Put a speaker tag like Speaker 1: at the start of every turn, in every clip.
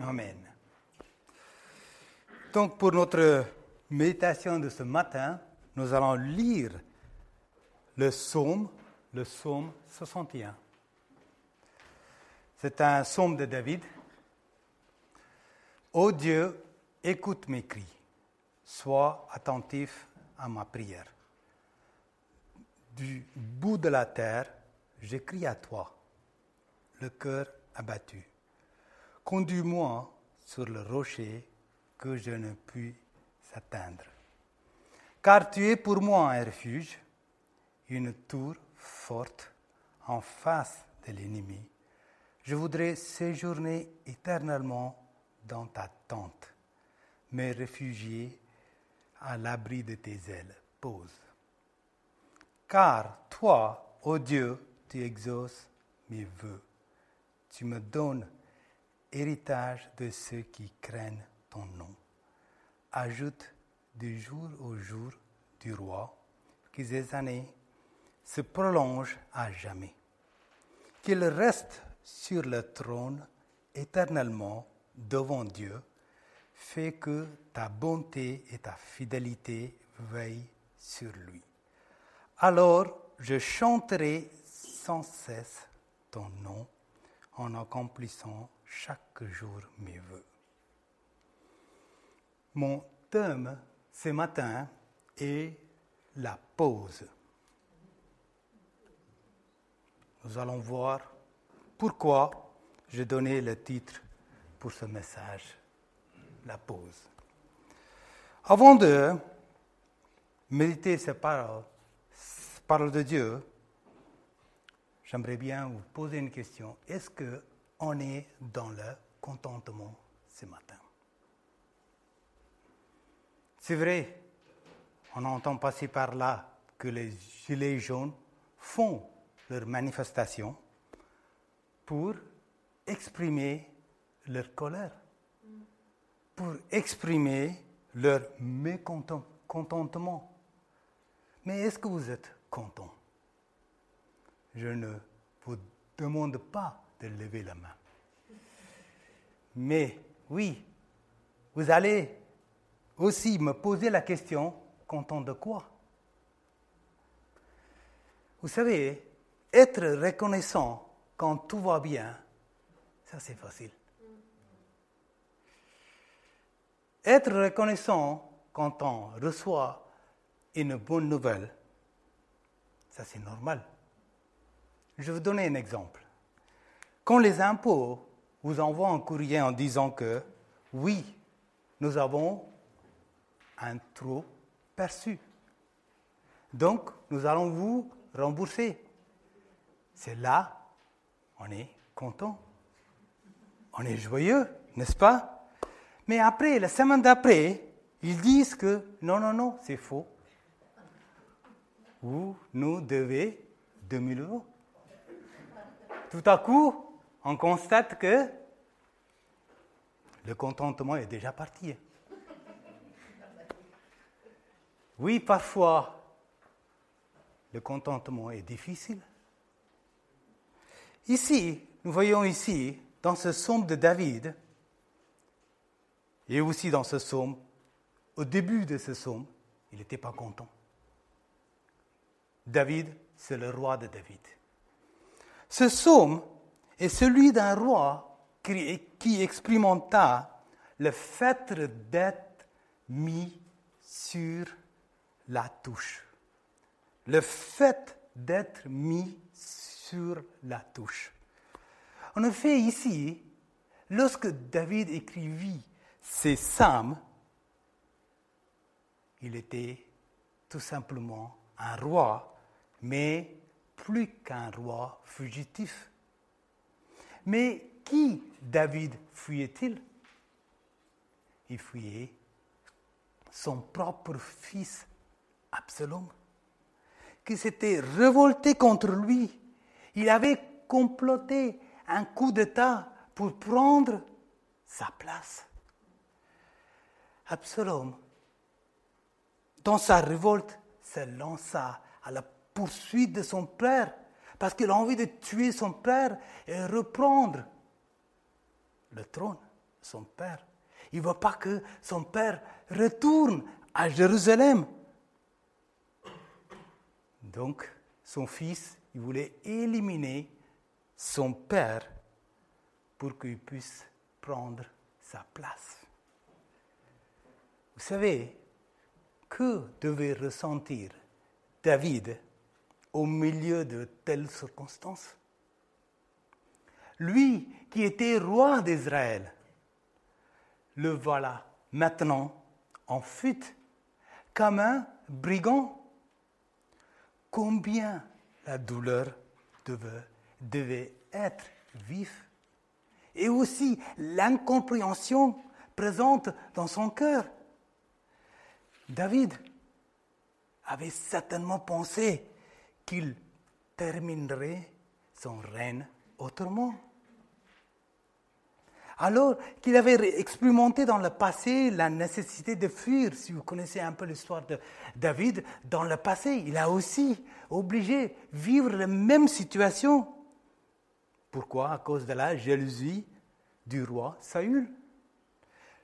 Speaker 1: Amen. Donc pour notre méditation de ce matin, nous allons lire le psaume, le psaume 61. C'est un psaume de David. Ô Dieu, écoute mes cris, sois attentif à ma prière. Du bout de la terre, je crie à toi, le cœur abattu. Conduis-moi sur le rocher que je ne puis atteindre. Car tu es pour moi un refuge, une tour forte en face de l'ennemi. Je voudrais séjourner éternellement dans ta tente, me réfugier à l'abri de tes ailes. Pause. Car toi, ô Dieu, tu exauces mes voeux. Tu me donnes héritage de ceux qui craignent ton nom. Ajoute du jour au jour du roi que ces années se prolongent à jamais. Qu'il reste sur le trône éternellement devant Dieu, fait que ta bonté et ta fidélité veillent sur lui. Alors je chanterai sans cesse ton nom en accomplissant chaque jour mes voeux. Mon thème ce matin est la pause. Nous allons voir pourquoi j'ai donné le titre pour ce message, la pause. Avant de méditer ces paroles, paroles de Dieu, j'aimerais bien vous poser une question. Est-ce qu'on est dans le contentement ce matin C'est vrai, on entend passer par là que les gilets jaunes font leur manifestation pour exprimer leur colère, pour exprimer leur mécontentement. Mais est-ce que vous êtes content? Je ne vous demande pas de lever la main. Mais oui, vous allez aussi me poser la question, content de quoi? Vous savez, être reconnaissant quand tout va bien, ça c'est facile. Être reconnaissant quand on reçoit une bonne nouvelle, ça c'est normal. Je vais vous donner un exemple. Quand les impôts vous envoient un courrier en disant que oui, nous avons un trop perçu. Donc, nous allons vous rembourser. C'est là, on est content. On est joyeux, n'est-ce pas? Mais après, la semaine d'après, ils disent que non, non, non, c'est faux. Vous nous devez 2000 euros. Tout à coup, on constate que le contentement est déjà parti. Oui, parfois, le contentement est difficile. Ici, nous voyons ici, dans ce psaume de David, et aussi dans ce psaume, au début de ce psaume, il n'était pas content. David, c'est le roi de David. Ce psaume est celui d'un roi qui expérimenta le fait d'être mis sur la touche. Le fait d'être mis sur la touche. En effet, ici, lorsque David écrivit ces psaumes, il était tout simplement un roi, mais plus qu'un roi fugitif. Mais qui David fuyait-il? Il fuyait son propre fils Absalom, qui s'était révolté contre lui. Il avait comploté un coup d'État pour prendre sa place. Absalom, dans sa révolte, se lança à la poursuite de son père parce qu'il a envie de tuer son père et reprendre le trône. son père. Il ne veut pas que son père retourne à Jérusalem. Donc, son fils, il voulait éliminer son père pour qu'il puisse prendre sa place. Vous savez, que devait ressentir David au milieu de telles circonstances Lui qui était roi d'Israël, le voilà maintenant en fuite comme un brigand. Combien la douleur devait, être vive et aussi l'incompréhension présente dans son cœur. David avait certainement pensé qu'il terminerait son règne autrement. Alors qu'il avait expérimenté dans le passé la nécessité de fuir, si vous connaissez un peu l'histoire de David, dans le passé, il a aussi obligé vivre la même situation. Pourquoi? À cause de la jalousie du roi Saül.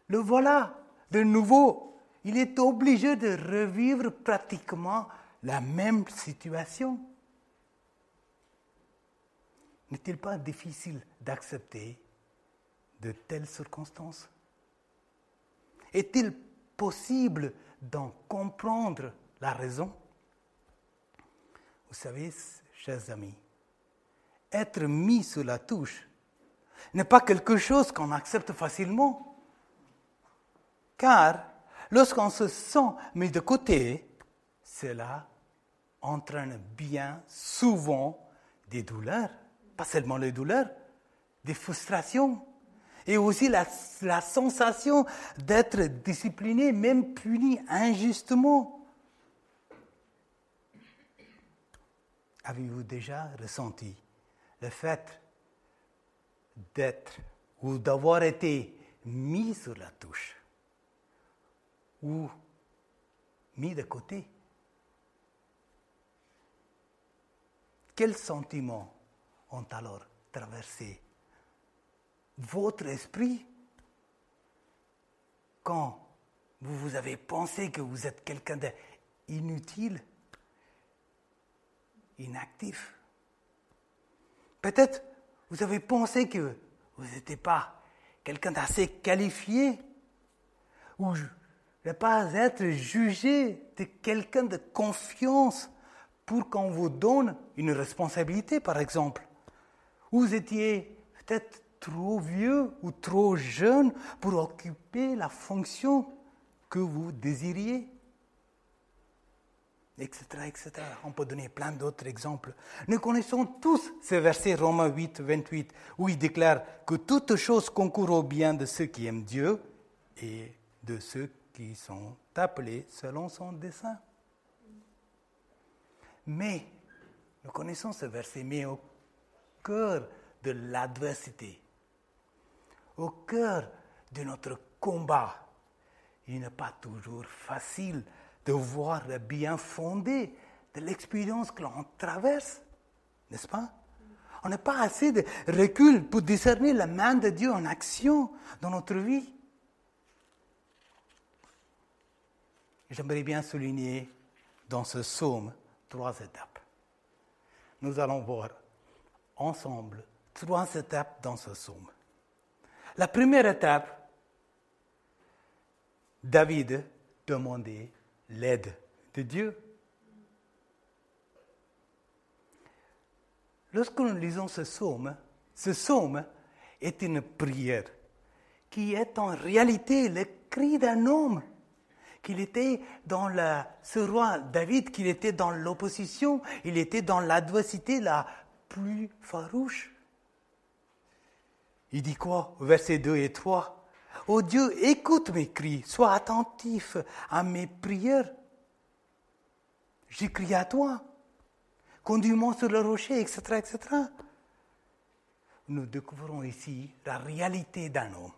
Speaker 1: Le voilà de nouveau il est obligé de revivre pratiquement la même situation. N'est-il pas difficile d'accepter de telles circonstances? Est-il possible d'en comprendre la raison? Vous savez, chers amis, être mis sur la touche n'est pas quelque chose qu'on accepte facilement. Car Lorsqu'on se sent mis de côté, cela entraîne bien souvent des douleurs, pas seulement les douleurs, des frustrations et aussi la, la sensation d'être discipliné, même puni injustement. Avez-vous déjà ressenti le fait d'être ou d'avoir été mis sur la touche ou mis de côté? Quels sentiments ont alors traversé votre esprit quand vous vous avez pensé que vous êtes quelqu'un d'inutile, inactif? Peut-être vous avez pensé que vous n'étiez pas quelqu'un d'assez qualifié ou ne pas être jugé de quelqu'un de confiance pour qu'on vous donne une responsabilité, par exemple. Vous étiez peut-être trop vieux ou trop jeune pour occuper la fonction que vous désiriez, etc., etc. On peut donner plein d'autres exemples. Nous connaissons tous ce verset Romains 8, 28, où il déclare que toute chose concourt au bien de ceux qui aiment Dieu et de ceux qui sont appelés selon son dessein. Mais, nous connaissons ce verset, mais au cœur de l'adversité, au cœur de notre combat, il n'est pas toujours facile de voir le bien fondé de l'expérience que l'on traverse, n'est-ce pas? On n'a pas assez de recul pour discerner la main de Dieu en action dans notre vie. J'aimerais bien souligner dans ce psaume trois étapes. Nous allons voir ensemble trois étapes dans ce psaume. La première étape, David demandait l'aide de Dieu. Lorsque nous lisons ce psaume, ce psaume est une prière qui est en réalité le cri d'un homme qu'il était dans ce roi David, qu'il était dans l'opposition, il était dans l'adversité la plus farouche. Il dit quoi Versets 2 et 3. Oh Dieu, écoute mes cris, sois attentif à mes prières. J'écris à toi. Conduis-moi sur le rocher, etc., etc. Nous découvrons ici la réalité d'un homme.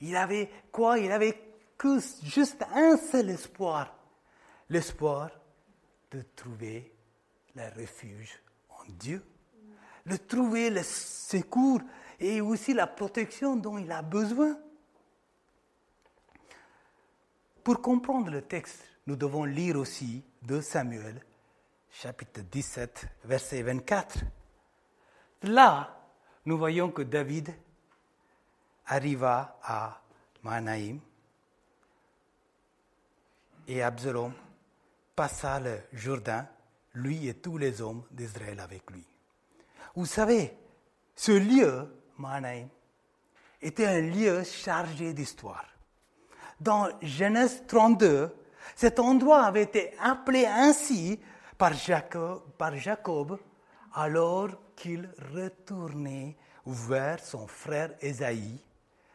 Speaker 1: Il avait quoi? Il avait juste un seul espoir, l'espoir de trouver le refuge en Dieu, de trouver le secours et aussi la protection dont il a besoin. Pour comprendre le texte, nous devons lire aussi 2 Samuel, chapitre 17, verset 24. Là, nous voyons que David arriva à Manaïm et Absalom passa le Jourdain, lui et tous les hommes d'Israël avec lui. Vous savez, ce lieu, Manaïm, était un lieu chargé d'histoire. Dans Genèse 32, cet endroit avait été appelé ainsi par Jacob, par Jacob alors qu'il retournait vers son frère Esaïe,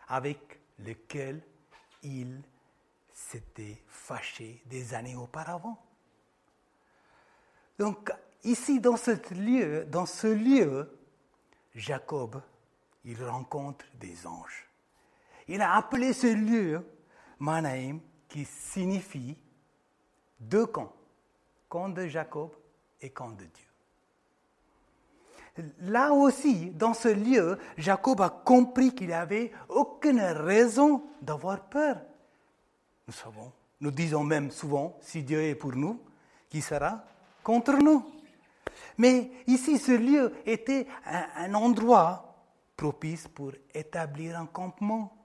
Speaker 1: avec lequel il s'était fâché des années auparavant. Donc, ici, dans ce lieu, dans ce lieu, Jacob, il rencontre des anges. Il a appelé ce lieu Manaïm, qui signifie deux camps, camp de Jacob et camp de Dieu. Là aussi, dans ce lieu, Jacob a compris qu'il n'avait aucune raison d'avoir peur. Nous savons, nous disons même souvent, si Dieu est pour nous, qui sera contre nous Mais ici, ce lieu était un, endroit propice pour établir un campement.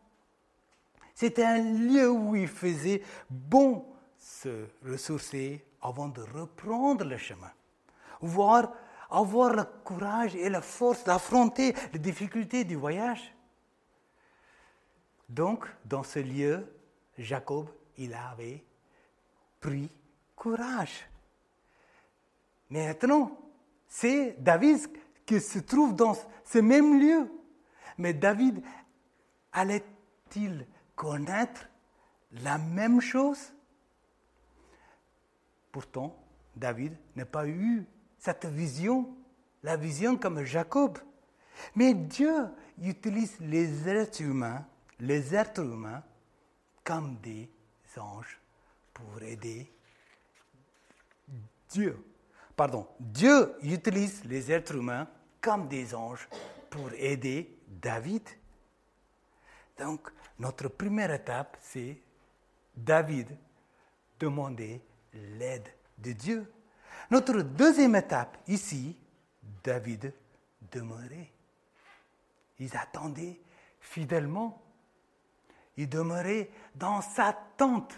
Speaker 1: C'était un lieu où il faisait bon se ressourcer avant de reprendre le chemin, voire avoir le courage et la force d'affronter les difficultés du voyage. Donc, dans ce lieu, Jacob, il avait pris courage. Maintenant, c'est David qui se trouve dans ce même lieu. Mais David allait-il connaître la même chose? Pourtant, David n'a pas eu cette vision, la vision comme Jacob. Mais Dieu utilise les êtres humains, les êtres humains, comme des anges pour aider Dieu. Pardon, Dieu utilise les êtres humains comme des anges pour aider David. Donc, notre première étape, c'est David demander l'aide de Dieu. Notre deuxième étape ici, David demeurait. Il attendait fidèlement. Il demeurait dans sa tente.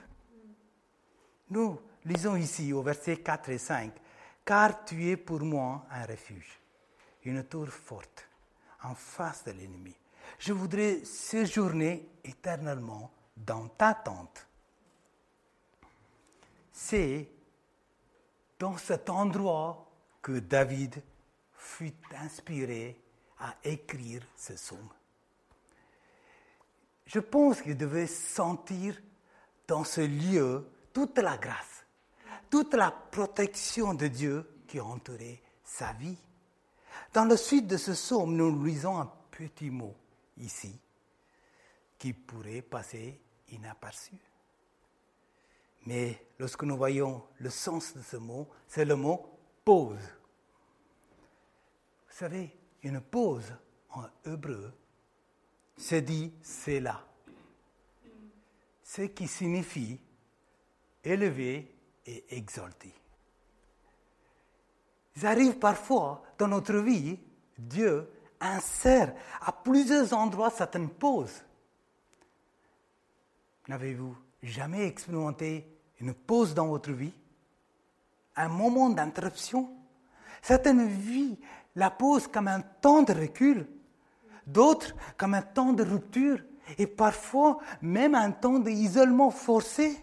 Speaker 1: Nous lisons ici au verset 4 et 5, Car tu es pour moi un refuge, une tour forte en face de l'ennemi. Je voudrais séjourner éternellement dans ta tente. C'est dans cet endroit que David fut inspiré à écrire ce psaume. Je pense qu'il devait sentir dans ce lieu toute la grâce, toute la protection de Dieu qui entourait sa vie. Dans le suite de ce psaume, nous lisons un petit mot ici qui pourrait passer inaperçu. Mais lorsque nous voyons le sens de ce mot, c'est le mot pause. Vous savez, une pause en hébreu se dit c'est là. Ce qui signifie élever et exalter. Il arrive parfois dans notre vie, Dieu insère à plusieurs endroits certaines pauses. N'avez-vous jamais expérimenté une pause dans votre vie, un moment d'interruption? Certaines vies la pause comme un temps de recul, d'autres comme un temps de rupture et parfois même un temps d'isolement forcé.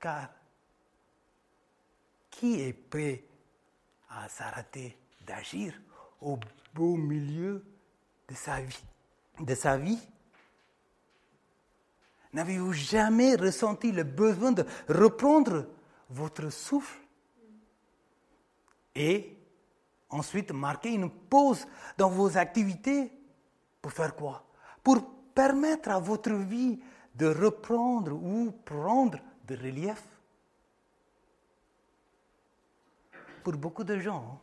Speaker 1: Car qui est prêt à s'arrêter d'agir au beau milieu de sa vie, de sa vie? N'avez-vous jamais ressenti le besoin de reprendre votre souffle? Ensuite marquer une pause dans vos activités pour faire quoi? Pour permettre à votre vie de reprendre ou prendre de relief. Pour beaucoup de gens,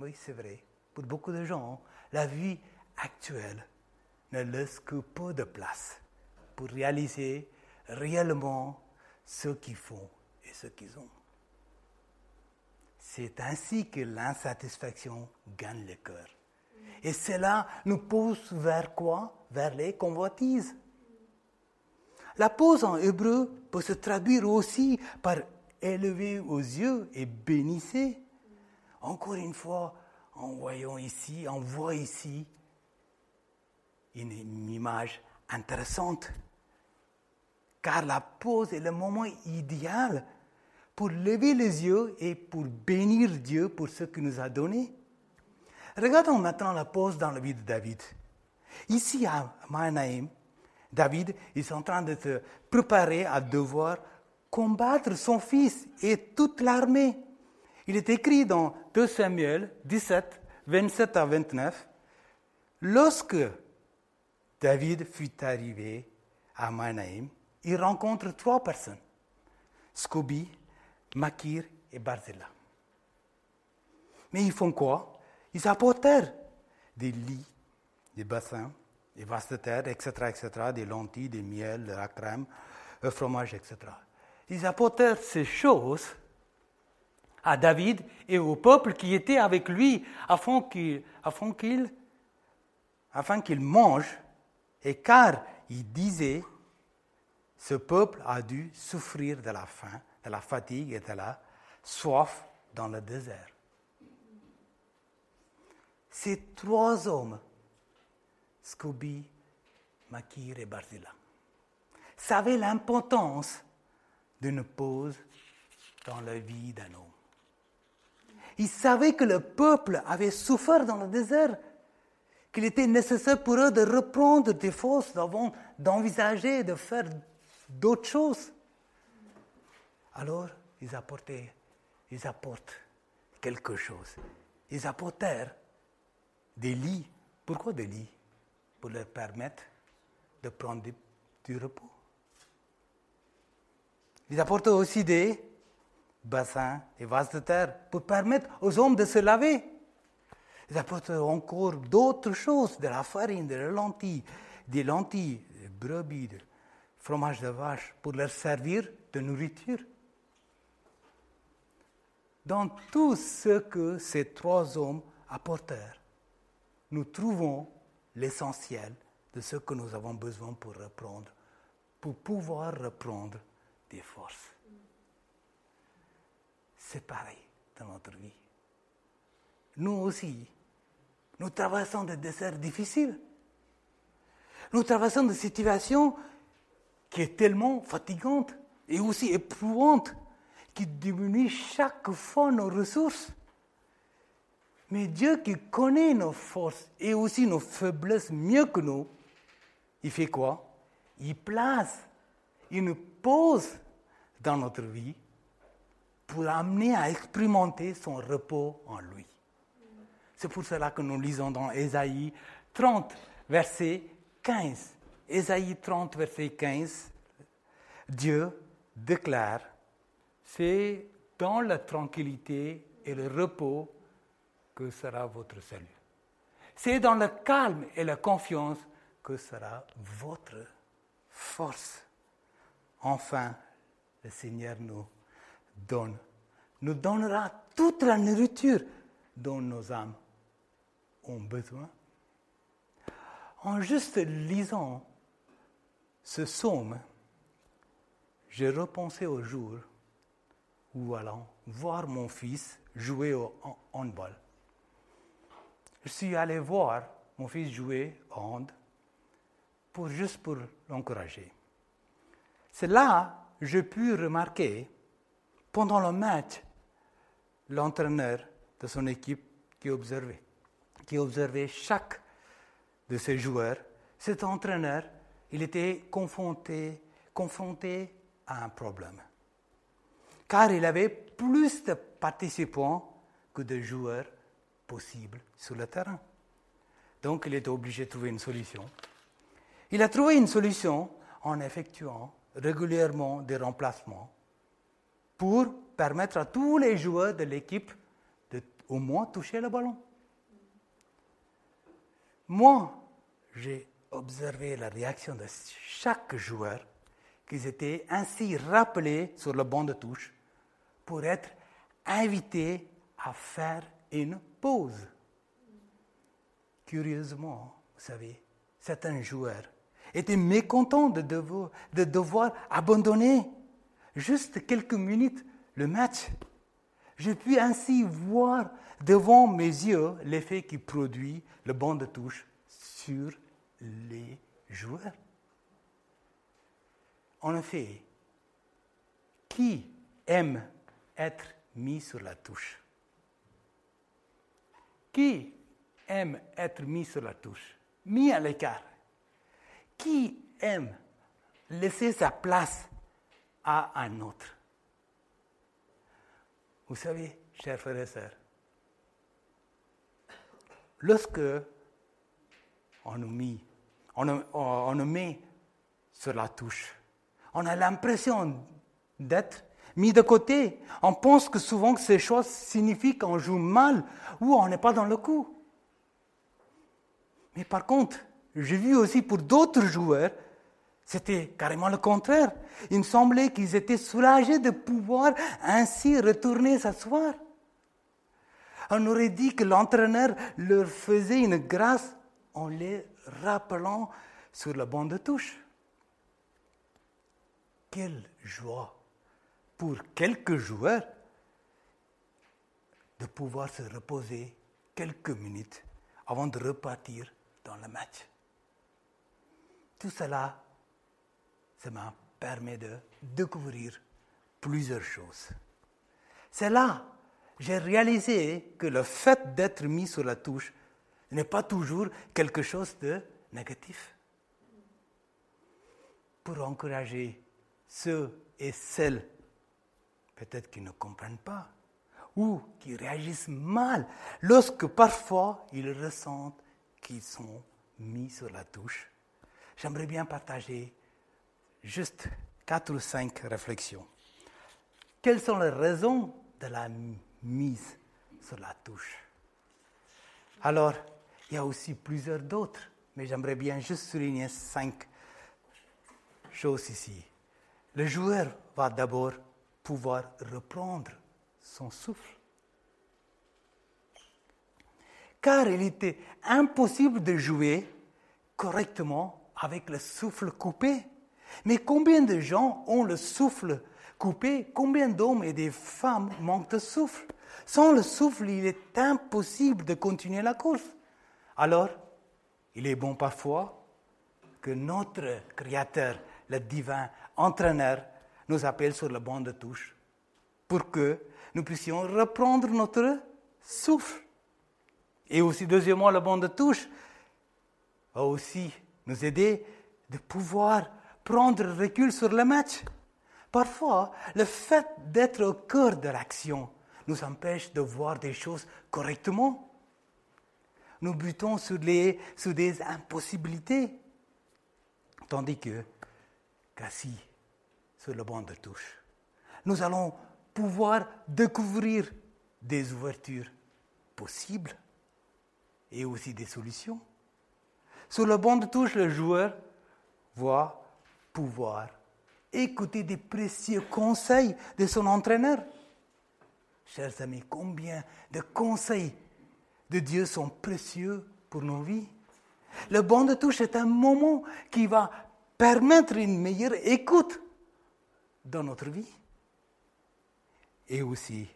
Speaker 1: oui c'est vrai, pour beaucoup de gens, la vie actuel ne laisse que peu de place pour réaliser réellement ce qu'ils font et ce qu'ils ont. C'est ainsi que l'insatisfaction gagne le cœur. Et cela nous pousse vers quoi? Vers les convoitises. La pause en hébreu peut se traduire aussi par élever aux yeux et bénissez. Encore une fois, en voyant ici, on voit ici une image intéressante. Car la pause est le moment idéal pour lever les yeux et pour bénir Dieu pour ce qu'il nous a donné. Regardons maintenant la pause dans la vie de David. Ici à Mahanaïm, David est en train de se préparer à devoir combattre son fils et toute l'armée. Il est écrit dans 2 Samuel 17, 27 à 29, Lorsque David fut arrivé à Mahanaïm, il rencontre trois personnes, Scooby, Makir et Barzilla. Mais ils font quoi? Ils apportèrent des lits, des bassins, des vastes terres, etc., etc., des lentilles, des miels, de la crème, le fromage, etc. Ils apportèrent ces choses à David et au peuple qui était avec lui afin afin afin qu'il mange. Et car il disait, ce peuple a dû souffrir de la faim, de la fatigue et de la soif dans le désert. Ces trois hommes Scooby, Makir et Barzilla, savaient l'importance d'une pause dans la vie d'un homme. Ils savaient que le peuple avait souffert dans le désert, qu'il était nécessaire pour eux de reprendre des forces avant d'envisager de faire d'autres choses. Alors, ils apportaient, ils apportent quelque chose. Ils apportèrent des lits. Pourquoi des lits? Pour leur permettre de prendre du, repos. Ils apportent aussi des bassins, des vases de terre pour permettre aux hommes de se laver. Ils apportent encore d'autres choses, de la farine, de la lentille, des lentilles, des brebis, du fromage de vache, pour leur servir de nourriture. Dans tout ce que ces trois hommes apportèrent, nous trouvons l'essentiel de ce que nous avons besoin pour reprendre, pour pouvoir reprendre des forces. C'est pareil dans notre vie. Nous aussi, nous traversons des déserts difficiles. Nous traversons des situations qui sont tellement fatigantes et aussi éprouvantes qui diminuent chaque fois nos ressources. Mais Dieu qui connaît nos forces et aussi nos faiblesses mieux que nous, il fait quoi? Il place, il nous pose dans notre vie pour amener à expérimenter son repos en lui. C'est pour cela que nous lisons dans Ésaïe 30, verset 15. Ésaïe 30, verset 15, Dieu déclare, c'est dans la tranquillité et le repos que sera votre salut. C'est dans le calme et la confiance que sera votre force. Enfin, le Seigneur nous donne, nous donnera toute la nourriture dont nos âmes ont besoin. En juste lisant ce psaume, j'ai repensé au jour où allant voir mon fils jouer au handball je suis allé voir mon fils jouer au hand, pour, juste pour l'encourager. C'est là que j'ai pu remarquer, pendant le match, l'entraîneur de son équipe qui observait, qui observait chaque de ses joueurs. Cet entraîneur, il était confronté, confronté à un problème. Car il avait plus de participants que de joueurs possible sur le terrain. Donc il était obligé de trouver une solution. Il a trouvé une solution en effectuant régulièrement des remplacements pour permettre à tous les joueurs de l'équipe de au moins toucher le ballon. moi, j'ai observé la réaction de chaque joueur qu'ils étaient ainsi rappelés sur le banc de touche pour être invités à faire une pause. Curieusement, vous savez, certains joueurs étaient mécontents de devoir, de devoir abandonner juste quelques minutes le match. Je puis ainsi voir devant mes yeux l'effet qui produit le banc de touche sur les joueurs. En effet, qui aime être mis sur la touche? Qui aime être mis sur la touche? Mis à l'écart. Qui aime laisser sa place à un autre? Vous savez, chers frères et sœurs, lorsque on nous, met, on nous met sur la touche, on a l'impression d'être mis de côté. On pense que souvent que ces choses signifient qu'on joue mal ou on n'est pas dans le coup. Mais par contre, j'ai vu aussi pour d'autres joueurs, c'était carrément le contraire. Il me semblait qu'ils étaient soulagés de pouvoir ainsi retourner s'asseoir. On aurait dit que l'entraîneur leur faisait une grâce en les rappelant sur le banc de touche. Quelle joie pour quelques joueurs de pouvoir se reposer quelques minutes avant de repartir dans le match. Tout cela, ça m'a permis de découvrir plusieurs choses. C'est là j'ai réalisé que le fait d'être mis sur la touche n'est pas toujours quelque chose de négatif. Pour encourager ceux et celles, peut-être qui ne comprennent pas, ou qui réagissent mal, lorsque parfois ils ressentent qu'ils sont mis sur la touche. J'aimerais bien partager juste quatre ou cinq réflexions. Quelles sont les raisons de la mise sur la touche. Alors, il y a aussi plusieurs d'autres, mais j'aimerais bien juste souligner cinq choses ici. Le joueur va d'abord pouvoir reprendre son souffle. Car il était impossible de jouer correctement avec le souffle coupé. Mais combien de gens ont le souffle coupé? Combien d'hommes et de femmes manquent de souffle? Sans le souffle, il est impossible de continuer la course. Alors, il est bon parfois que notre Créateur, le divin entraîneur, nous appelle sur le banc de touche pour que nous puissions reprendre notre souffle. Et aussi, deuxièmement, le banc de touche va aussi nous aider de pouvoir prendre recul sur le match. Parfois, le fait d'être au cœur de l'action nous empêche de voir des choses correctement. Nous butons sur, sur des impossibilités, tandis que, qu'assis sur le banc de touche, nous allons pouvoir découvrir des ouvertures possibles et aussi des solutions. Sur le banc de touche, le joueur va pouvoir écouter des précieux conseils de son entraîneur. Chers amis, combien de conseils de Dieu sont précieux pour nos vies? Le banc de touche est un moment qui va permettre une meilleure écoute dans notre vie. Et aussi,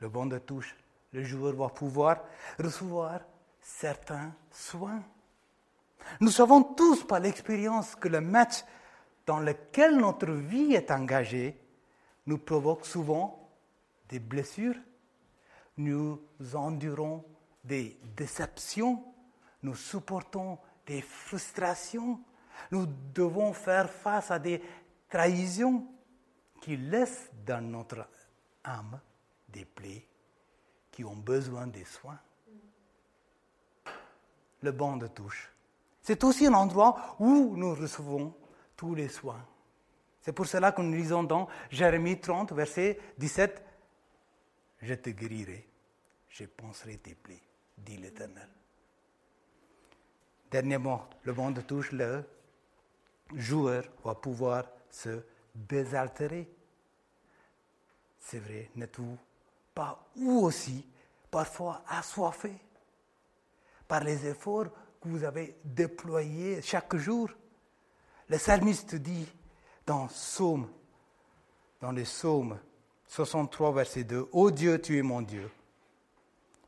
Speaker 1: le banc de touche, le joueur va pouvoir recevoir certains soins. Nous savons tous par l'expérience que le match dans lequel notre vie est engagée nous provoque souvent des blessures, nous endurons des déceptions, nous supportons des frustrations, nous devons faire face à des trahisons qui laissent dans notre âme des plaies qui ont besoin des soins. Le banc de touche, c'est aussi un endroit où nous recevons tous les soins. C'est pour cela que nous lisons dans Jérémie 30, verset 17 je te guérirai, je penserai tes plaies, dit l'Éternel. Dernièrement, le banc de touche, le joueur va pouvoir se désaltérer. C'est vrai, n'êtes-vous pas ou aussi parfois assoiffé par les efforts que vous avez déployés chaque jour Le psalmiste dit dans Psaume, dans les psaumes 63, verset 2, Ô Dieu, tu es mon Dieu.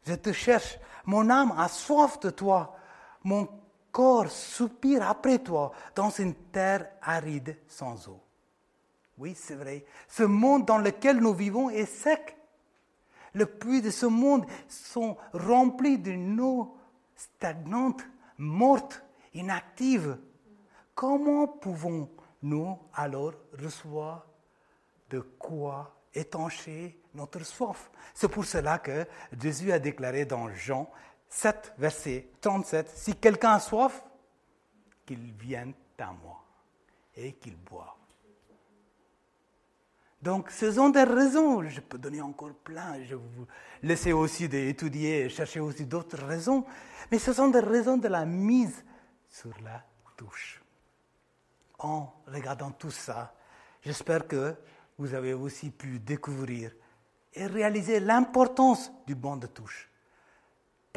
Speaker 1: Je te cherche, mon âme a soif de toi, mon corps soupire après toi dans une terre aride sans eau. Oui, c'est vrai. Ce monde dans lequel nous vivons est sec. Les puits de ce monde sont remplis d'une eau stagnante, morte, inactive. Comment pouvons-nous alors recevoir de quoi étancher notre soif? C'est pour cela que Jésus a déclaré dans Jean 7, verset 37, Si quelqu'un a soif, qu'il vienne à moi et qu'il boive. Donc, ce sont des raisons. Je peux donner encore plein. Je vous laisser aussi d'étudier et chercher aussi d'autres raisons. Mais ce sont des raisons de la mise sur la touche. En regardant tout ça, j'espère que vous avez aussi pu découvrir et réaliser l'importance du banc de touche.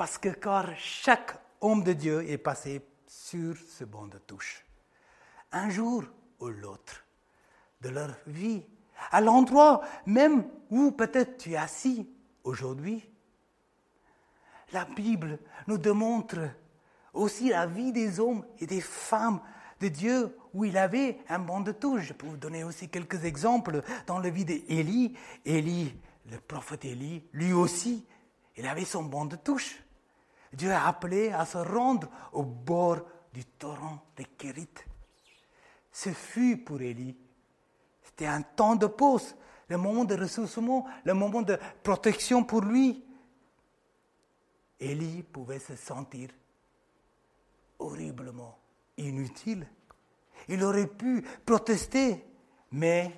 Speaker 1: Parce que car chaque homme de Dieu est passé sur ce banc de touche, un jour ou l'autre de leur vie, à l'endroit même où peut-être tu es assis aujourd'hui. La Bible nous démontre aussi la vie des hommes et des femmes de Dieu où il avait un banc de touche. Je peux vous donner aussi quelques exemples dans la vie d'Élie. Élie, le prophète Élie, lui aussi, il avait son banc de touche. Dieu a appelé à se rendre au bord du torrent de Kérit. Ce fut pour Élie. C'était un temps de pause, le moment de ressourcement, le moment de protection pour lui. Élie pouvait se sentir horriblement inutile. Il aurait pu protester, mais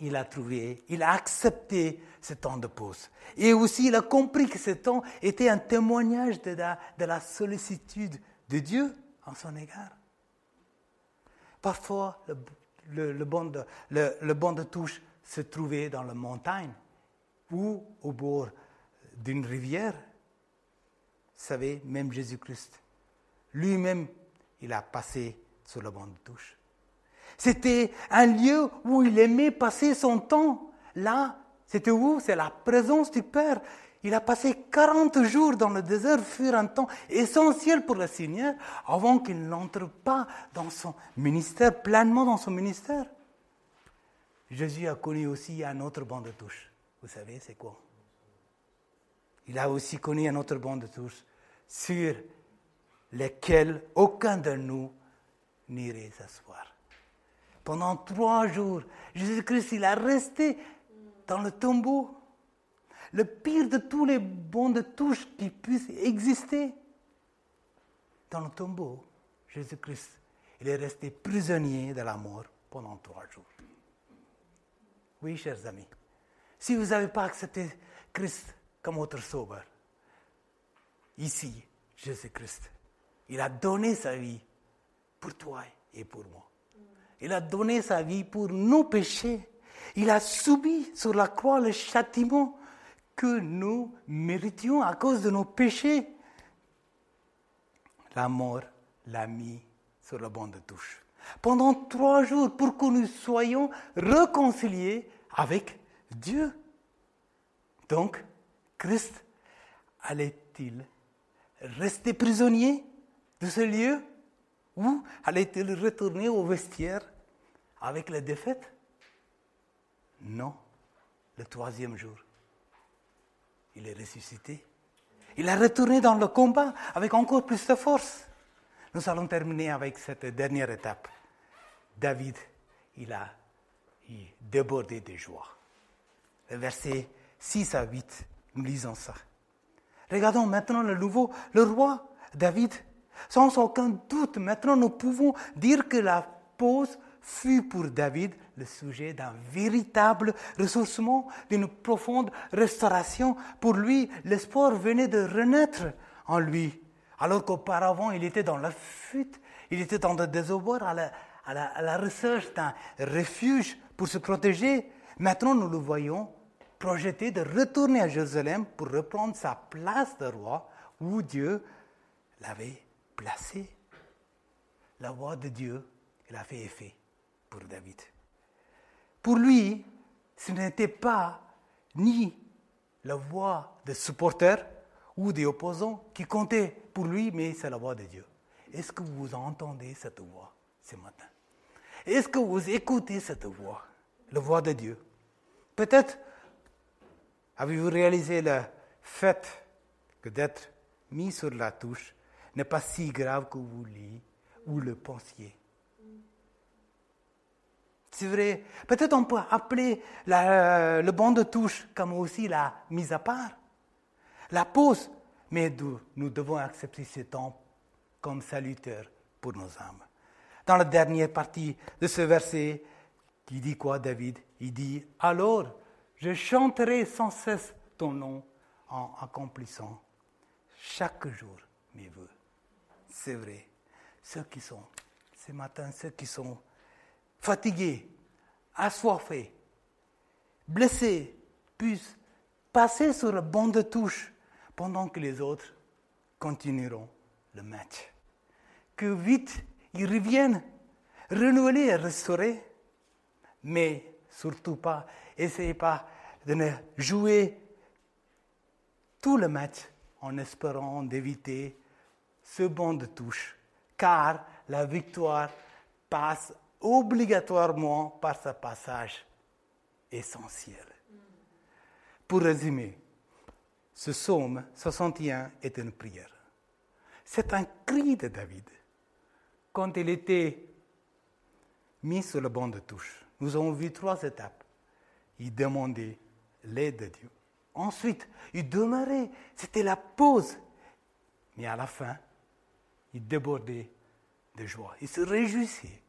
Speaker 1: il a trouvé, il a accepté ce temps de pause. Et aussi, il a compris que ce temps était un témoignage de la, de la sollicitude de Dieu en son égard. Parfois, le, le, banc de, le, de touche se trouvait dans la montagne ou au bord d'une rivière. Vous savez, même Jésus-Christ, lui-même, il a passé sur le banc de touche. C'était un lieu où il aimait passer son temps. Là, c'était où? C'est la présence du Père. Il a passé 40 jours dans le désert, fut un temps essentiel pour le Seigneur avant qu'il n'entre pas dans son ministère, pleinement dans son ministère. Jésus a connu aussi un autre banc de touche. Vous savez, c'est quoi? Il a aussi connu un autre banc de touche sur lequel aucun de nous n'irait s'asseoir. Pendant trois jours, Jésus-Christ, il a resté dans le tombeau. Le pire de tous les bons de touche qui puissent exister. Dans le tombeau, Jésus-Christ, il est resté prisonnier de la mort pendant trois jours. Oui, chers amis, si vous n'avez pas accepté Christ comme votre sauveur, ici, Jésus-Christ, il a donné sa vie pour toi et pour moi. Il a donné sa vie pour nos péchés. Il a subi sur la croix le châtiment que nous méritions à cause de nos péchés. La mort l'a mis sur le banc de touche. Pendant trois jours pour que nous soyons réconciliés avec Dieu. Donc, Christ allait-il rester prisonnier de ce lieu? Ou allait-il retourner au vestiaire avec la défaite Non, le troisième jour, il est ressuscité. Il est retourné dans le combat avec encore plus de force. Nous allons terminer avec cette dernière étape. David, il a débordé de joie. Le verset 6 à 8, nous lisons ça. Regardons maintenant le nouveau, le roi David. Sans aucun doute, maintenant nous pouvons dire que la pause fut pour David le sujet d'un véritable ressourcement, d'une profonde restauration. Pour lui, l'espoir venait de renaître en lui Alors qu'auparavant, il était dans la fuite, il était dans le à la recherche d'un refuge pour se protéger. Maintenant, nous le voyons projeté de retourner à Jérusalem pour reprendre sa place de roi où Dieu l'avait placé. La voix de Dieu, elle a fait effet pour David. Pour lui, ce n'était pas ni la voix des supporters ou des opposants qui comptait pour lui, mais c'est la voix de Dieu. Est-ce que vous entendez cette voix ce matin? Est-ce que vous écoutez cette voix, la voix de Dieu? Peut-être avez-vous réalisé le fait que d'être mis sur la touche n'est pas si grave que vous ou le pensiez. C'est vrai. Peut-être on peut appeler le banc de touche comme aussi la mise à part, la pause. Mais nous devons accepter ce temps comme salutaire pour nos âmes. Dans la dernière partie de ce verset, il dit quoi, David? Il dit Alors je chanterai sans cesse ton nom en accomplissant chaque jour mes voeux. C'est vrai. Ceux qui sont, ce matin, ceux qui sont fatigués, assoiffés, blessés, puissent passer sur le banc de touche pendant que les autres continueront le match. Que vite ils reviennent, renouvelés et restaurés, mais surtout pas, essayez pas de ne jouer tout le match en espérant d'éviter ce banc de touche, car la victoire passe obligatoirement par ce passage essentiel. Pour résumer, ce psaume 61 est une prière. C'est un cri de David. Quand il était mis sur le banc de touche, nous avons vu trois étapes. Il demandait l'aide de Dieu. Ensuite, il demeurait. C'était la pause. Mais à la fin, il débordait de joie. Il se réjouissait.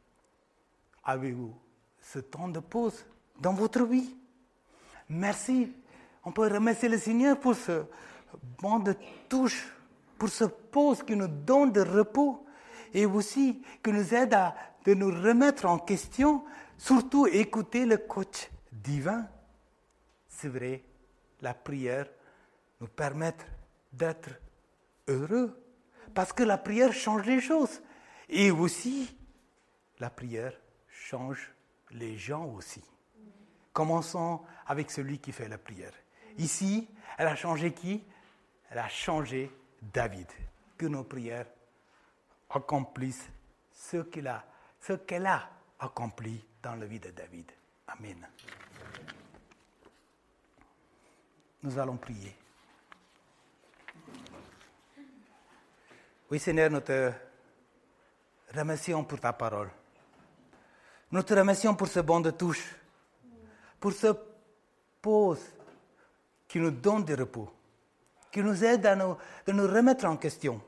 Speaker 1: Avez-vous ce temps de pause dans votre vie? Merci. On peut remercier le Seigneur pour ce banc de touche, pour ce pause qui nous donne de repos et aussi qui nous aide à de nous remettre en question, surtout écouter le coach divin. C'est vrai, la prière nous permet d'être heureux, parce que la prière change les choses. Et aussi, la prière change les gens aussi. Commençons avec celui qui fait la prière. Ici, elle a changé qui? Elle a changé David. Que nos prières accomplissent ce qu'elle a, accompli dans la vie de David. Amen. Nous allons prier. Oui Seigneur, nous te remercions pour ta parole. Nous te remercions pour ce banc de touche, pour ce pause qui nous donne du repos, qui nous aide à nous, remettre en question,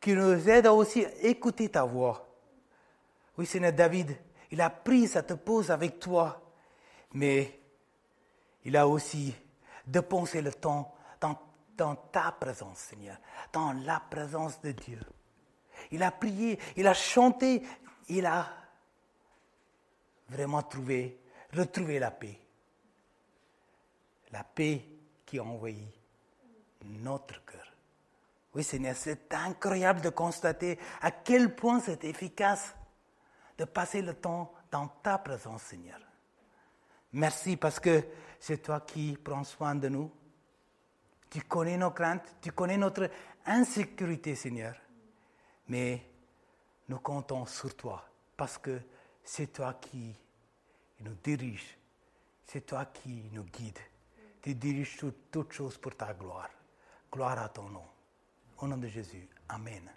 Speaker 1: qui nous aide à aussi écouter ta voix. Oui Seigneur David, il a pris cette pause avec toi, mais il a aussi dépensé le temps dans ta présence, Seigneur, dans la présence de Dieu. Il a prié, il a chanté, il a vraiment trouvé, retrouvé la paix. La paix qui a envahi notre cœur. Oui, Seigneur, c'est incroyable de constater à quel point c'est efficace de passer le temps dans ta présence, Seigneur. Merci parce que c'est toi qui prends soin de nous. Tu connais nos craintes, tu connais notre insécurité, Seigneur. Mais nous comptons sur toi parce que c'est toi qui nous dirige, c'est toi qui nous guide. Tu diriges toutes choses pour ta gloire. Gloire à ton nom. Au nom de Jésus. Amen.